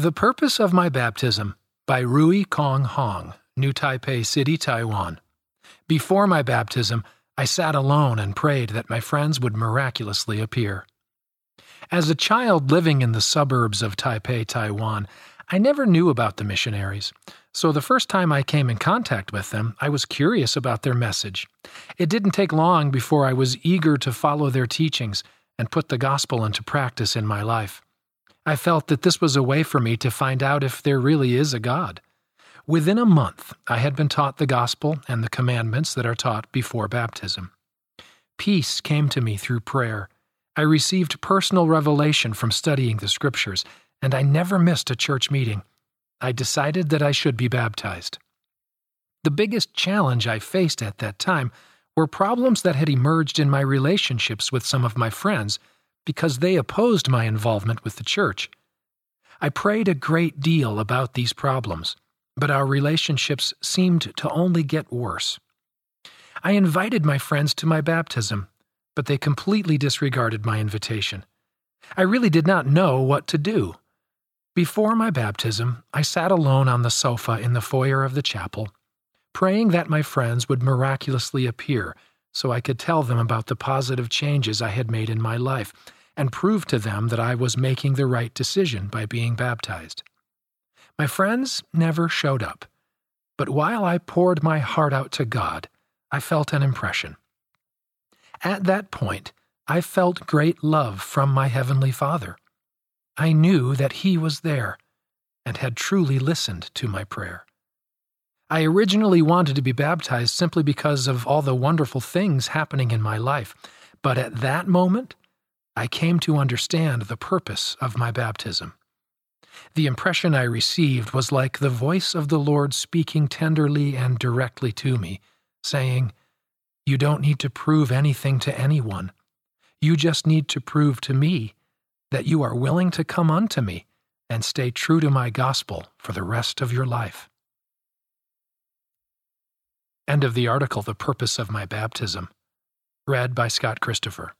The Purpose of My Baptism by Rui Kong Hong, New Taipei City, Taiwan. Before my baptism, I sat alone and prayed that my friends would miraculously appear. As a child living in the suburbs of Taipei, Taiwan, I never knew about the missionaries, so the first time I came in contact with them, I was curious about their message. It didn't take long before I was eager to follow their teachings and put the gospel into practice in my life. I felt that this was a way for me to find out if there really is a God. Within a month, I had been taught the gospel and the commandments that are taught before baptism. Peace came to me through prayer. I received personal revelation from studying the scriptures, and I never missed a church meeting. I decided that I should be baptized. The biggest challenge I faced at that time were problems that had emerged in my relationships with some of my friends because they opposed my involvement with the church. I prayed a great deal about these problems, but our relationships seemed to only get worse. I invited my friends to my baptism, but they completely disregarded my invitation. I really did not know what to do. Before my baptism, I sat alone on the sofa in the foyer of the chapel, praying that my friends would miraculously appear so I could tell them about the positive changes I had made in my life and prove to them that I was making the right decision by being baptized. My friends never showed up, but while I poured my heart out to God, I felt an impression. At that point, I felt great love from my Heavenly Father. I knew that He was there and had truly listened to my prayer. I originally wanted to be baptized simply because of all the wonderful things happening in my life, but at that moment, I came to understand the purpose of my baptism. The impression I received was like the voice of the Lord speaking tenderly and directly to me, saying, You don't need to prove anything to anyone. You just need to prove to me that you are willing to come unto me and stay true to my gospel for the rest of your life. End of the article The Purpose of My Baptism. Read by Scott Christopher.